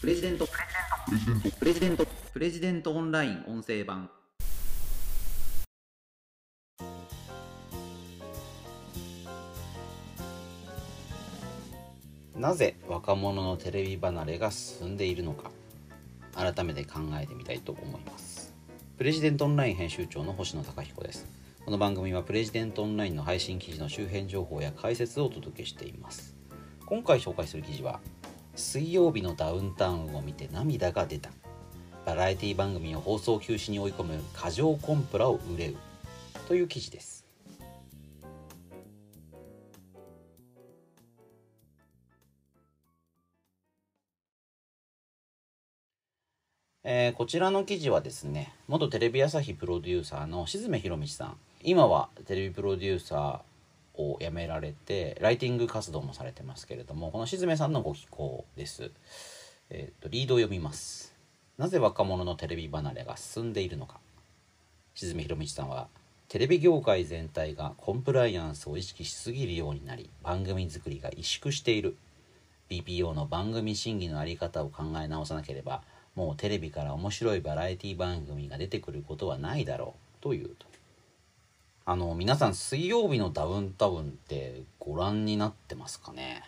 プレジデント。プレジデント。プレジデントオンライン音声版。なぜ若者のテレビ離れが進んでいるのか。改めて考えてみたいと思います。プレジデントオンライン編集長の星野貴彦です。この番組はプレジデントオンラインの配信記事の周辺情報や解説をお届けしています。今回紹介する記事は水曜日のダウンタウンを見て涙が出た。バラエティ番組を放送休止に追い込む過剰コンプラを憂うという記事です。えー、こちらの記事はですね元テレビ朝日プロデューサーの静目博道さん。今はテレビプロデューサーを辞められてライティング活動もされてますけれどもこの静目さんのご寄稿です、えーと、リードを読みます。なぜ若者のテレビ離れが進んでいるのか。静目博道さんはテレビ業界全体がコンプライアンスを意識しすぎるようになり番組作りが萎縮している。BPO の番組審議の在り方を考え直さなければもうテレビから面白いバラエティ番組が出てくることはないだろう。というと。あの皆さん水曜日のダウンタウンってご覧になってますかね？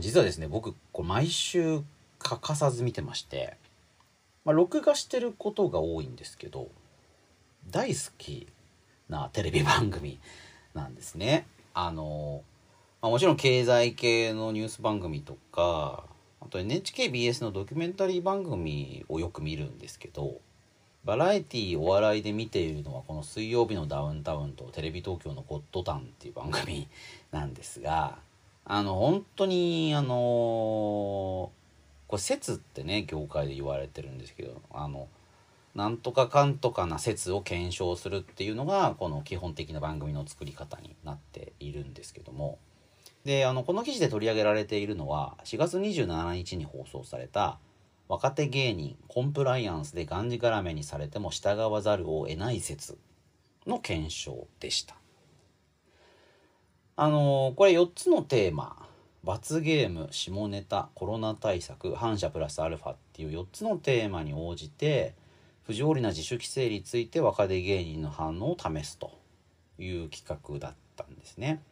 実はですね僕これ毎週欠かさず見てまして、まあ、録画してることが多いんですけど大好きなテレビ番組なんですね。あの、まあ、もちろん経済系のニュース番組とかあと NHKBS のドキュメンタリー番組をよく見るんですけどバラエティーお笑いで見ているのはこの水曜日のダウンタウンとテレビ東京のゴッドタンっていう番組 なんですがあの本当にあのこれ説ってね業界で言われてるんですけどあのなんとかかんとかな説を検証するっていうのがこの基本的な番組の作り方になっているんですけども。であのこの記事で取り上げられているのは4月27日に放送された若手芸人コンプライアンスでがんじがらめにされても従わざるを得ない説の検証でしたあのこれ4つのテーマ罰ゲーム下ネタコロナ対策反射プラスアルファっていう4つのテーマに応じて不条理な自主規制について若手芸人の反応を試すという企画だったんですね。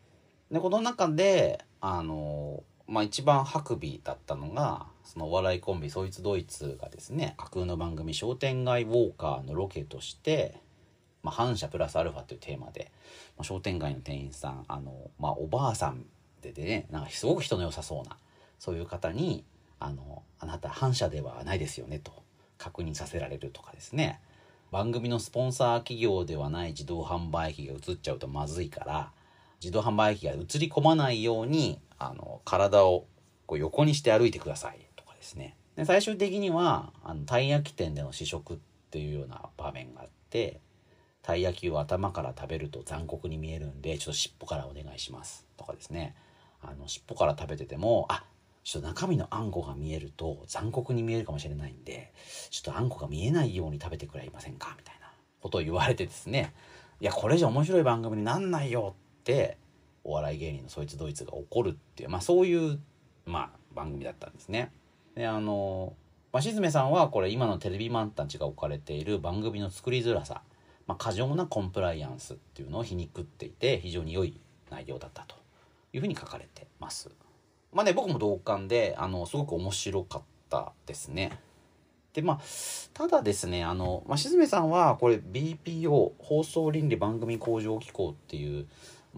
でこの中であのまあ一番ハクビだったのがそのお笑いコンビそいつドイツがですね架空の番組「商店街ウォーカー」のロケとして「まあ、反射プラスアルファ」というテーマで、まあ、商店街の店員さんあの、まあ、おばあさんででねなんかすごく人の良さそうなそういう方にあの「あなた反射ではないですよね」と確認させられるとかですね。番組のスポンサー企業ではない自動販売機が映っちゃうとまずいから自動販売機が映り込まないようにあの体をこう横にして歩いてくださいとかですね。で最終的にはあのたい焼き店での試食っていうような場面があってたい焼きを頭から食べると残酷に見えるんでちょっと尻尾からお願いしますとかですね。あの尻尾から食べててもあちょっと中身のあんこが見えると残酷に見えるかもしれないんでちょっとあんこが見えないように食べてくれませんかみたいなことを言われてですね。いやこれじゃ面白い番組になんないよってお笑い芸人のそいつドイツが怒るっていう、まあ、そういう、まあ、番組だったんですね。であのまあ、静さんはこれ今のテレビマンたちが置かれている番組の作りづらさ、まあ、過剰なコンプライアンスっていうのを皮肉っていて非常に良い内容だったというふうに書かれてます。まあね僕も同感であのすごく面白かったですね。でまあただですねあの、まあ、静めさんはこれ BPO 放送倫理番組向上機構っていう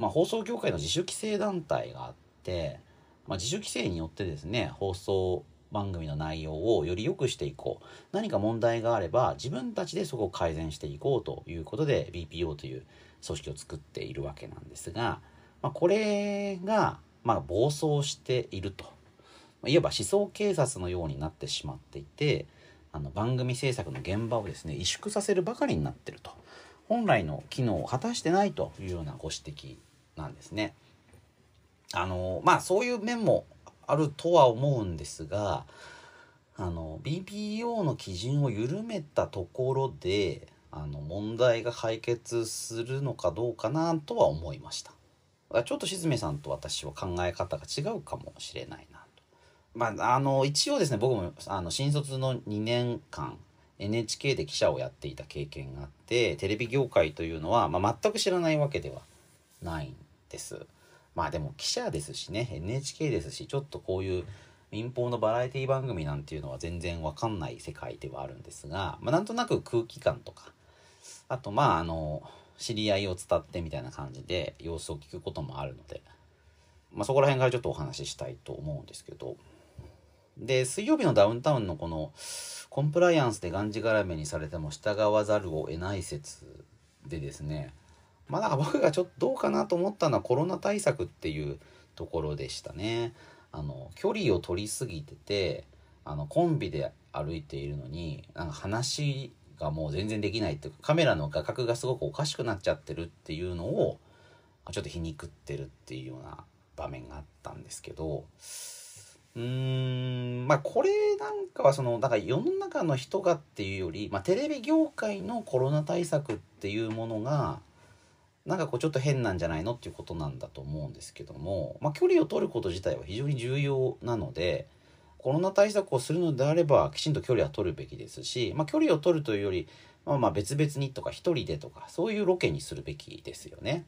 まあ、放送協会の自主規制団体があって、まあ、自主規制によってですね放送番組の内容をより良くしていこう。何か問題があれば自分たちでそこを改善していこうということで BPO という組織を作っているわけなんですが、まあ、これが、まあ、暴走していると。まあいわば思想警察のようになってしまっていてあの番組制作の現場をですね萎縮させるばかりになってると。本来の機能を果たしてないというようなご指摘なんですね。あのまあそういう面もあるとは思うんですがあの BPO の基準を緩めたところであの問題が解決するのかどうかなとは思いました。ちょっと静めさんと私は考え方が違うかもしれないなと。まあ、あの一応ですね僕もあの新卒の2年間 NHK で記者をやっていた経験があってテレビ業界というのは、まあ、全く知らないわけではないんです。まあでも記者ですしね NHK ですしちょっとこういう民放のバラエティ番組なんていうのは全然わかんない世界ではあるんですが、まあ、なんとなく空気感とかあとまああの知り合いを伝ってみたいな感じで様子を聞くこともあるので、まあ、そこら辺からちょっとお話ししたいと思うんですけどで水曜日のダウンタウンのこのコンプライアンスでがんじがらめにされても従わざるを得ない説でですねまあだ僕がちょっとどうかなと思ったのはコロナ対策っていうところでしたね。あの距離を取りすぎててあのコンビで歩いているのになんか話がもう全然できないっていうかカメラの画角がすごくおかしくなっちゃってるっていうのをちょっと皮肉ってるっていうような場面があったんですけどうーんまあこれなんかはそのだから世の中の人がっていうより、まあ、テレビ業界のコロナ対策っていうものがなんかこうちょっと変なんじゃないのっていうことなんだと思うんですけども、まあ、距離を取ること自体は非常に重要なのでコロナ対策をするのであればきちんと距離は取るべきですし、まあ、距離を取るというより、まあ、まあ別々にとか一人でとかそういうロケにするべきですよね。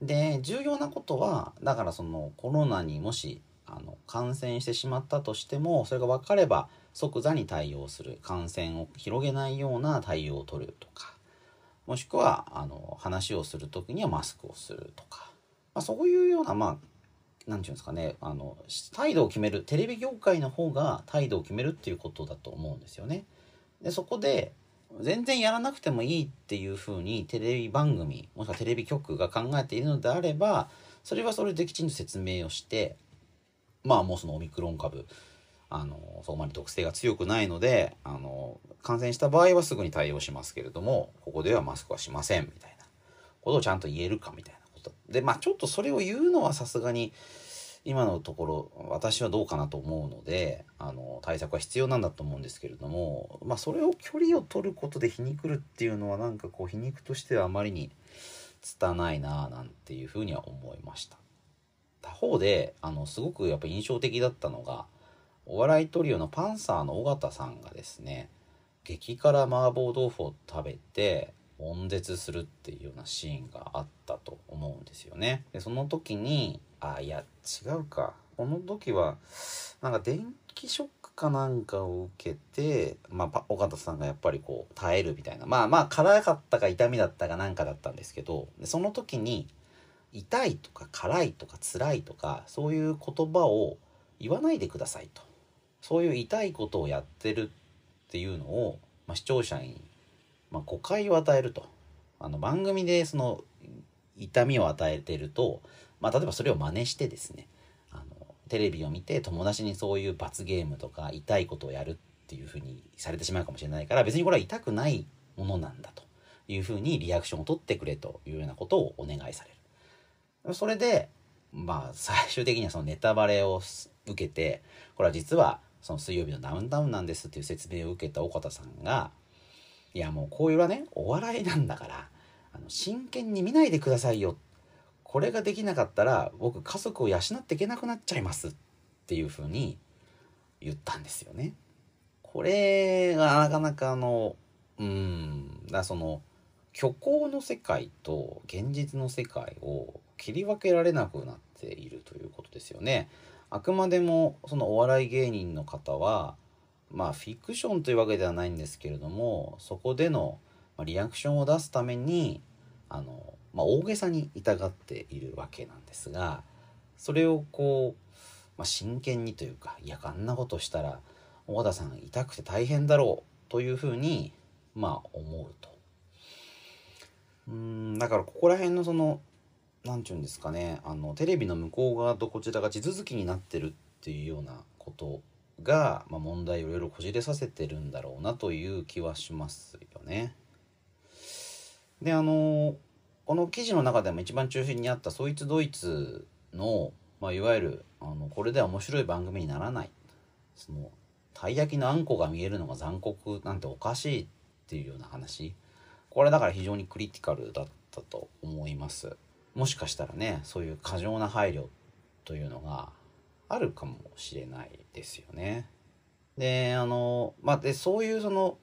で重要なことはだからそのコロナにもしあの感染してしまったとしてもそれが分かれば即座に対応する感染を広げないような対応を取るとかもしくはあの話をする時にはマスクをするとか、まあ、そういうようなまあ何て言うんですかねあの態度を決めるテレビ業界の方が態度を決めるっていうことだと思うんですよね。でそこで全然やらなくてもいいっていうふうにテレビ番組もしくはテレビ局が考えているのであればそれはそれできちんと説明をしてまあもうそのオミクロン株あのそこまで毒性が強くないのであの感染した場合はすぐに対応しますけれどもここではマスクはしませんみたいなことをちゃんと言えるかみたいなことでまあちょっとそれを言うのはさすがに今のところ私はどうかなと思うのであの対策は必要なんだと思うんですけれどもまあそれを距離を取ることで皮肉るっていうのはなんかこう皮肉としてはあまりに拙いなあなんていうふうには思いました。他方であのすごくやっぱ印象的だったのがお笑いトリオのパンサーの尾形さんがですね激辛麻婆豆腐を食べて悶絶するっていうようなシーンがあったと思うんですよね。でその時にあいや違うか。この時はなんか電気ショックかなんかを受けて、まあ、尾形さんがやっぱりこう耐えるみたいな。まあまあ辛かったか痛みだったかなんかだったんですけどでその時に痛いとか辛いとか辛いとかそういう言葉を言わないでくださいと。そういう痛いことをやってるっていうのを、まあ、視聴者に、まあ、誤解を与えるとあの番組でその痛みを与えてると、まあ、例えばそれを真似してですねあのテレビを見て友達にそういう罰ゲームとか痛いことをやるっていうふうにされてしまうかもしれないから別にこれは痛くないものなんだというふうにリアクションを取ってくれというようなことをお願いされる。それでまあ最終的にはそのネタバレを受けてこれは実はその水曜日のダウンタウンなんですっていう説明を受けた岡田さんがいやもうこういうはねお笑いなんだからあの真剣に見ないでくださいよこれができなかったら僕家族を養っていけなくなっちゃいますっていうふうに言ったんですよね。これがなかなかあのうんだその虚構の世界と現実の世界を切り分けられなくなっているということですよね。あくまでもそのお笑い芸人の方はまあフィクションというわけではないんですけれどもそこでのリアクションを出すためにあの、まあ、大げさに痛がっているわけなんですがそれをこう、まあ、真剣にというかいやあんなことしたら尾田さん痛くて大変だろうというふうにまあ思うと。うんだからここら辺のその何て言うんですかねあのテレビの向こう側とこちらが地続きになってるっていうようなことが、まあ、問題をいろいろこじれさせてるんだろうなという気はしますよね。であのこの記事の中でも一番中心にあったそいつドイツの、まあ、いわゆるあのこれでは面白い番組にならないそのたい焼きのあんこが見えるのが残酷なんておかしいっていうような話これだから非常にクリティカルだったと思います。もしかしたらねそういう過剰な配慮というのがあるかもしれないですよね。であのまあでそういうその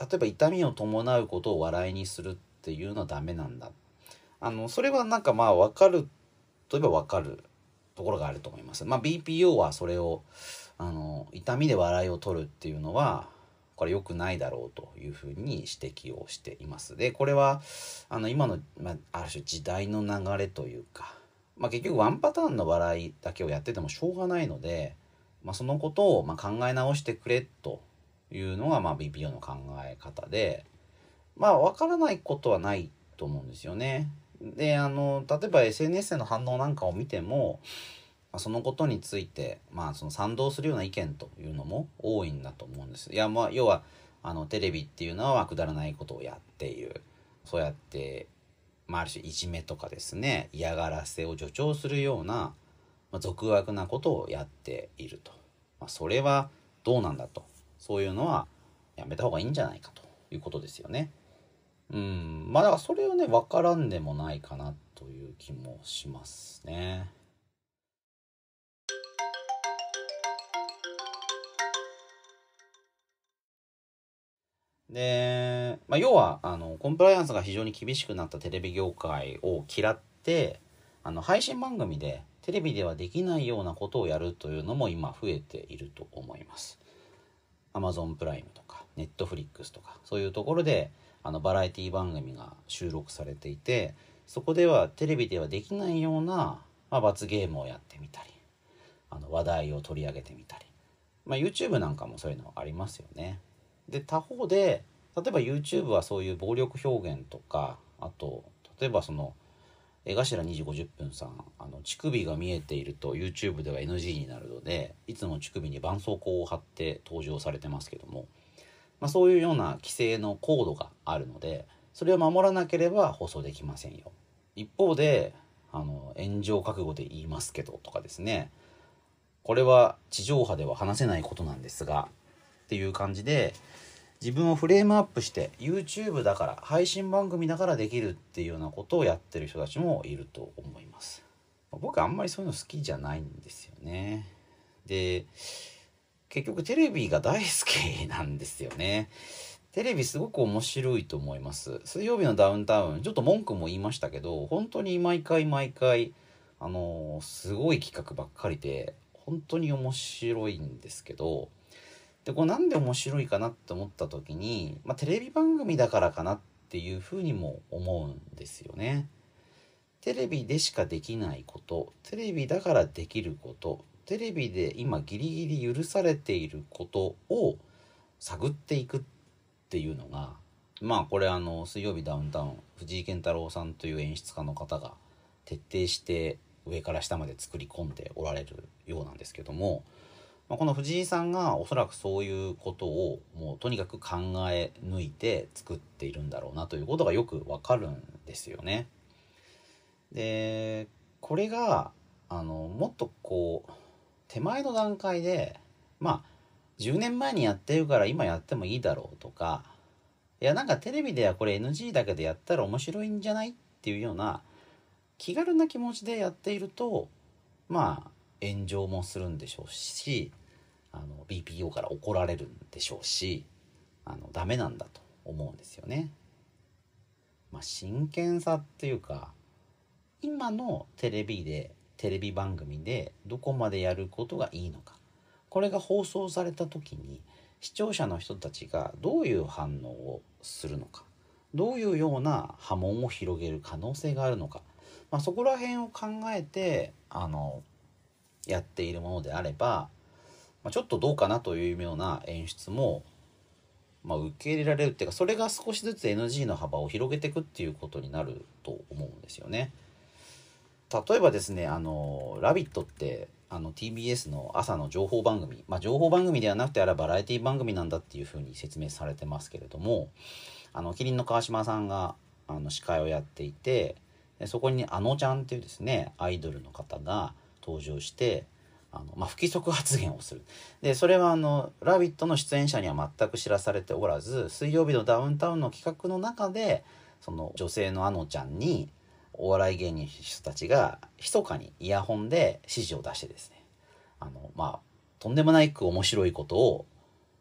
例えば痛みを伴うことを笑いにするっていうのはダメなんだあのそれはなんかまあ分かるといえば分かるところがあると思います。まあ、BPO はそれをあの痛みで笑いを取るっていうのはこれ良くないだろうというふうに指摘をしています。でこれはあの今の、まあ、ある種時代の流れというか、まあ、結局ワンパターンの笑いだけをやっててもしょうがないので、まあ、そのことをま考え直してくれというのがま BPO の考え方でまあ分からないことはないと思うんですよね。であの例えば SNS での反応なんかを見てもまそのことについて、まあ、その賛同するような意見というのも多いんだと思うんです。いやまあ要はあのテレビっていうのはくだらないことをやっているそうやって、まあ、ある種いじめとかですね嫌がらせを助長するような、まあ、俗悪なことをやっていると、まあ、それはどうなんだとそういうのはやめた方がいいんじゃないかということですよね。うんまあだからそれはね分からんでもないかなという気もしますね。で、まあ、要はあのコンプライアンスが非常に厳しくなったテレビ業界を嫌ってあの配信番組でテレビではできないようなことをやるというのも今増えていると思います。Amazon プライムとか Netflix とかそういうところであのバラエティ番組が収録されていてそこではテレビではできないような、まあ、罰ゲームをやってみたりあの話題を取り上げてみたり、まあ、YouTube なんかもそういうのありますよね。で他方で例えば YouTube はそういう暴力表現とかあと例えばその江頭2時50分さんあの乳首が見えていると YouTube では NG になるのでいつも乳首に絆創膏を貼って登場されてますけども、まあ、そういうような規制のコードがあるのでそれを守らなければ放送できませんよ。一方であの炎上覚悟で言いますけどとかですねこれは地上波では話せないことなんですがっていう感じで自分をフレームアップして YouTube だから配信番組だからできるっていうようなことをやってる人たちもいると思います。僕あんまりそういうの好きじゃないんですよね。で結局テレビが大好きなんですよね。テレビすごく面白いと思います。水曜日のダウンタウンちょっと文句も言いましたけど本当に毎回毎回あのすごい企画ばっかりで本当に面白いんですけどでこれなんで面白いかなって思った時に、まあ、テレビ番組だからかなっていうふうにも思うんですよね。テレビでしかできないことテレビだからできることテレビで今ギリギリ許されていることを探っていくっていうのがまあこれあの水曜日ダウンタウン藤井健太郎さんという演出家の方が徹底して上から下まで作り込んでおられるようなんですけどもまあ、この藤井さんがおそらくそういうことをもうとにかく考え抜いて作っているんだろうなということがよくわかるんですよね。でこれがあのもっとこう手前の段階でまあ10年前にやってるから今やってもいいだろうとかいやなんかテレビではこれ NG だけでやったら面白いんじゃない？っていうような気軽な気持ちでやっているとまあ炎上もするんでしょうしあの BPO から怒られるんでしょうしあのダメなんだと思うんですよね。まあ、真剣さっていうか今のテレビでテレビ番組でどこまでやることがいいのか。これが放送された時に視聴者の人たちがどういう反応をするのか。どういうような波紋を広げる可能性があるのか、まあ、そこら辺を考えてあのやっているものであれば、まあ、ちょっとどうかなというような演出も、まあ、受け入れられるっていうかそれが少しずつ NG の幅を広げていくっていうことになると思うんですよね。例えばですね「あのラビット!」ってあの TBS の朝の情報番組、まあ、情報番組ではなくてあれバラエティ番組なんだっていうふうに説明されてますけれどもあのキリンの川島さんがあの司会をやっていてそこにあのちゃんっていうですねアイドルの方が登場してあの、まあ、不規則発言をするでそれはあの「ラビット!」の出演者には全く知らされておらず水曜日のダウンタウンの企画の中でその女性のあのちゃんにお笑い芸人人たちが密かにイヤホンで指示を出してですねあのまあとんでもないく面白いことを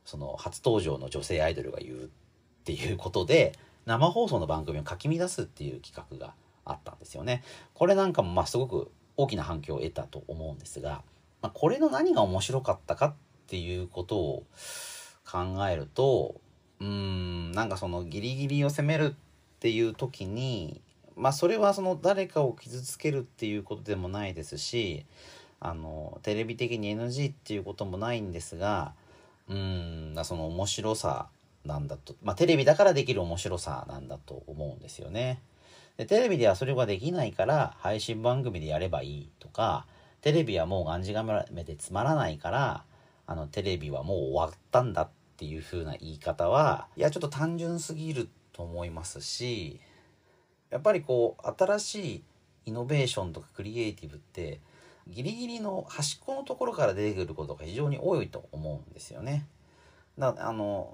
その初登場の女性アイドルが言うっていうことで生放送の番組をかき乱すっていう企画があったんですよね。これなんかもまあすごく大きな反響を得たと思うんですが、まあ、これの何が面白かったかっていうことを考えるとうんなんかそのギリギリを攻めるっていう時にまあそれはその誰かを傷つけるっていうことでもないですしあのテレビ的に NG っていうこともないんですがうーんその面白さなんだとまあテレビだからできる面白さなんだと思うんですよね。でテレビではそれができないから配信番組でやればいいとかテレビはもうがんじがめでつまらないからあのテレビはもう終わったんだっていう風な言い方はいやちょっと単純すぎると思いますしやっぱりこう新しいイノベーションとかクリエイティブってギリギリの端っこのところから出てくることが非常に多いと思うんですよね。だあの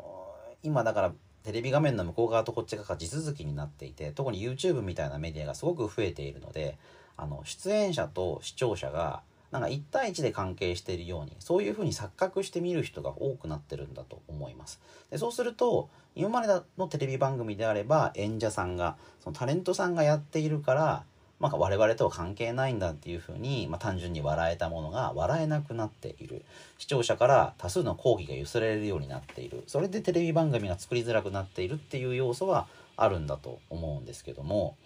今だからテレビ画面の向こう側とこっち側が地続きになっていて特に YouTube みたいなメディアがすごく増えているのであの出演者と視聴者がなんか1対1で関係しているようにそういうふうに錯覚して見る人が多くなってるんだと思います。でそうすると今までのテレビ番組であれば演者さんがそのタレントさんがやっているからまあ、我々とは関係ないんだっていうふうに、まあ、単純に笑えたものが笑えなくなっている視聴者から多数の抗議が寄せられるようになっているそれでテレビ番組が作りづらくなっているっていう要素はあるんだと思うんですけども、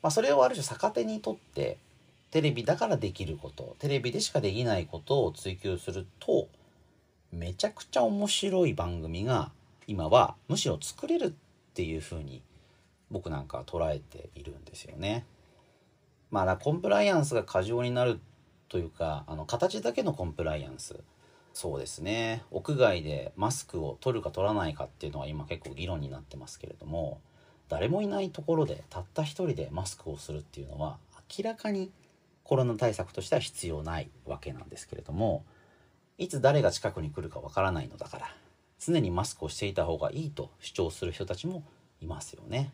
まあ、それをある種逆手にとってテレビだからできることテレビでしかできないことを追求するとめちゃくちゃ面白い番組が今はむしろ作れるっていうふうに僕なんかは捉えているんですよね。まあコンプライアンスが過剰になるというかあの形だけのコンプライアンスそうですね屋外でマスクを取るか取らないかっていうのは今結構議論になってますけれども誰もいないところでたった一人でマスクをするっていうのは明らかにコロナ対策としては必要ないわけなんですけれどもいつ誰が近くに来るかわからないのだから常にマスクをしていた方がいいと主張する人たちもいますよね。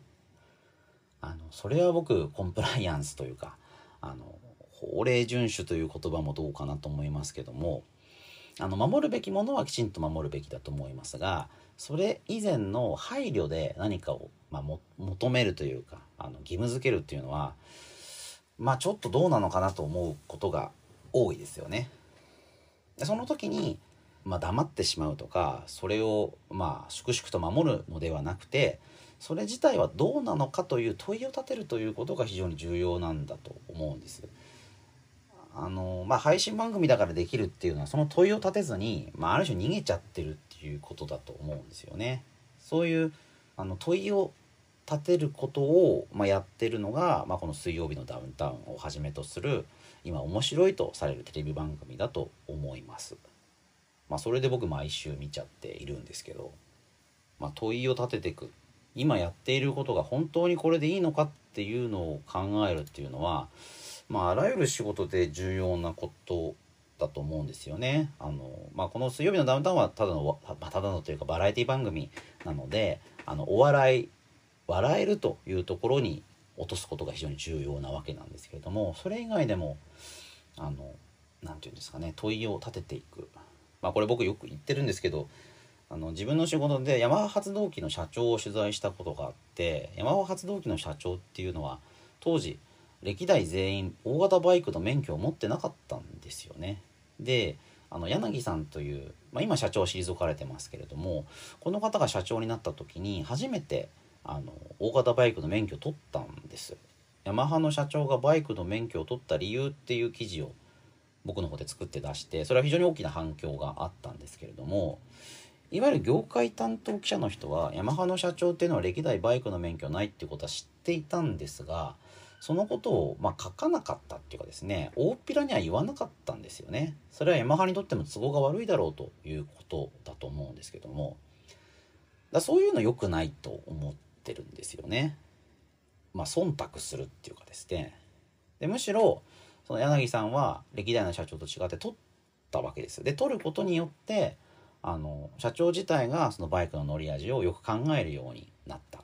あのそれは僕コンプライアンスというかあの法令遵守という言葉もどうかなと思いますけどもあの守るべきものはきちんと守るべきだと思いますがそれ以前の配慮で何かを、まあ、求めるというかあの義務付けるっていうのはまあちょっとどうなのかなと思うことが多いですよね。その時に、まあ、黙ってしまうとかそれをまあ粛々と守るのではなくてそれ自体はどうなのかという問いを立てるということが非常に重要なんだと思うんです。あのまあ、配信番組だからできるっていうのはその問いを立てずに、まあ、ある種逃げちゃってるっていうことだと思うんですよね。そういうあの問いを立てることを、まあ、やってるのが、まあ、この「水曜日のダウンタウン」をはじめとする今面白いとされるテレビ番組だと思います。まあ、それで僕毎週見ちゃっているんですけど、まあ、問いを立てていく今やっていることが本当にこれでいいのかっていうのを考えるっていうのは、まあ、あらゆる仕事で重要なことだと思うんですよね。あのまあ、この「水曜日のダウンタウン」はただの、ただのというかバラエティ番組なのであのお笑い笑えるというところに落とすことが非常に重要なわけなんですけれどもそれ以外でもあの何て言うんですかね問いを立てていく。まあ、これ僕よく言ってるんですけどあの自分の仕事でヤマハ発動機の社長を取材したことがあってヤマハ発動機の社長っていうのは当時歴代全員大型バイクの免許を持ってなかったんですよね。であの柳さんという、まあ、今社長は退かれてますけれどもこの方が社長になった時に初めてあの大型バイクの免許を取ったんです。ヤマハの社長がバイクの免許を取った理由っていう記事を僕の方で作って出してそれは非常に大きな反響があったんですけれどもいわゆる業界担当記者の人はヤマハの社長っていうのは歴代バイクの免許ないっていうことは知っていたんですがそのことをまあ書かなかったっていうかですね大っぴらには言わなかったんですよね。それはヤマハにとっても都合が悪いだろうということだと思うんですけども。だそういうの良くないと思ってるんですよね。まあ忖度するっていうかですね。でむしろその柳さんは歴代の社長と違って取ったわけですで取ることによってあの社長自体がそのバイクの乗り味をよく考えるようになった。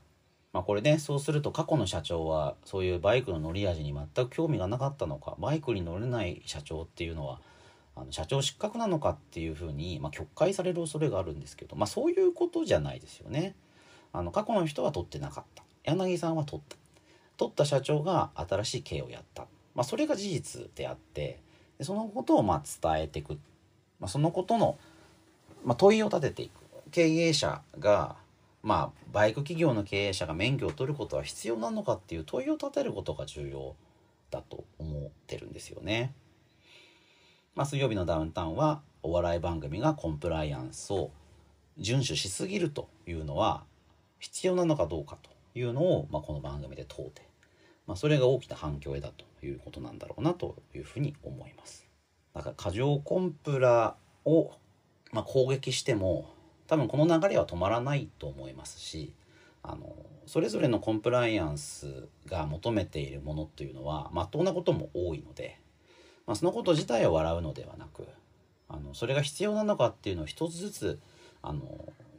まあ、これねそうすると過去の社長はそういうバイクの乗り味に全く興味がなかったのかバイクに乗れない社長っていうのはあの社長失格なのかっていうふうに、まあ、曲解される恐れがあるんですけど、まあ、そういうことじゃないですよね。あの過去の人は取ってなかった柳さんは取った取った社長が新しい経営をやった、まあ、それが事実であってそのことをまあ伝えていく、まあ、そのことの、まあ、問いを立てていく経営者がまあバイク企業の経営者が免許を取ることは必要なのかっていう問いを立てることが重要だと思ってるんですよね。まあ、水曜日のダウンタウンはお笑い番組がコンプライアンスを遵守しすぎるというのは必要なのかどうかというのを、まあ、この番組で問うて、まあ、それが大きな反響だということなんだろうなというふうに思います。だから過剰コンプラを、まあ、攻撃しても多分この流れは止まらないと思いますしあのそれぞれのコンプライアンスが求めているものというのはまっとうなことも多いので、まあ、そのこと自体を笑うのではなくあのそれが必要なのかっていうのを一つずつあの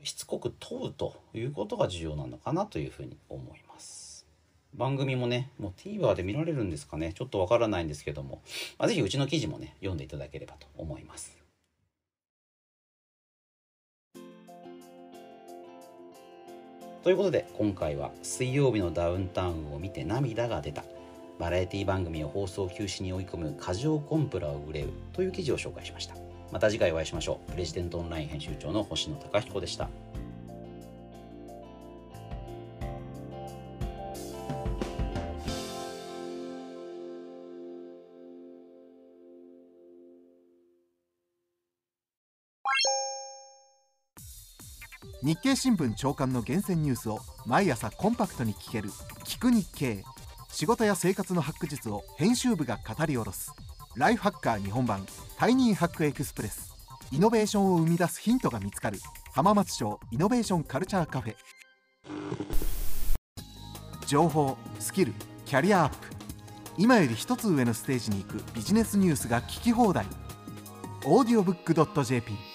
しつこく問うということが重要なのかなというふうに思います。番組もねもう TVer で見られるんですかね？ちょっとわからないんですけども、まあ、ぜひうちの記事もね読んでいただければと思います。ということで今回は水曜日のダウンタウンを見て涙が出た。バラエティ番組を放送休止に追い込む過剰コンプラを憂うという記事を紹介しました。また次回お会いしましょう。プレジデントオンライン編集長の星野貴彦でした。日経新聞長官の厳選ニュースを毎朝コンパクトに聞ける「聞く日経」仕事や生活のハック術を編集部が語り下ろす。ライフハッカー日本版タイニーハックエクスプレス。イノベーションを生み出すヒントが見つかる浜松町イノベーションカルチャーカフェ。情報スキルキャリアアップ。今より一つ上のステージに行くビジネスニュースが聞き放題。audiobook.jp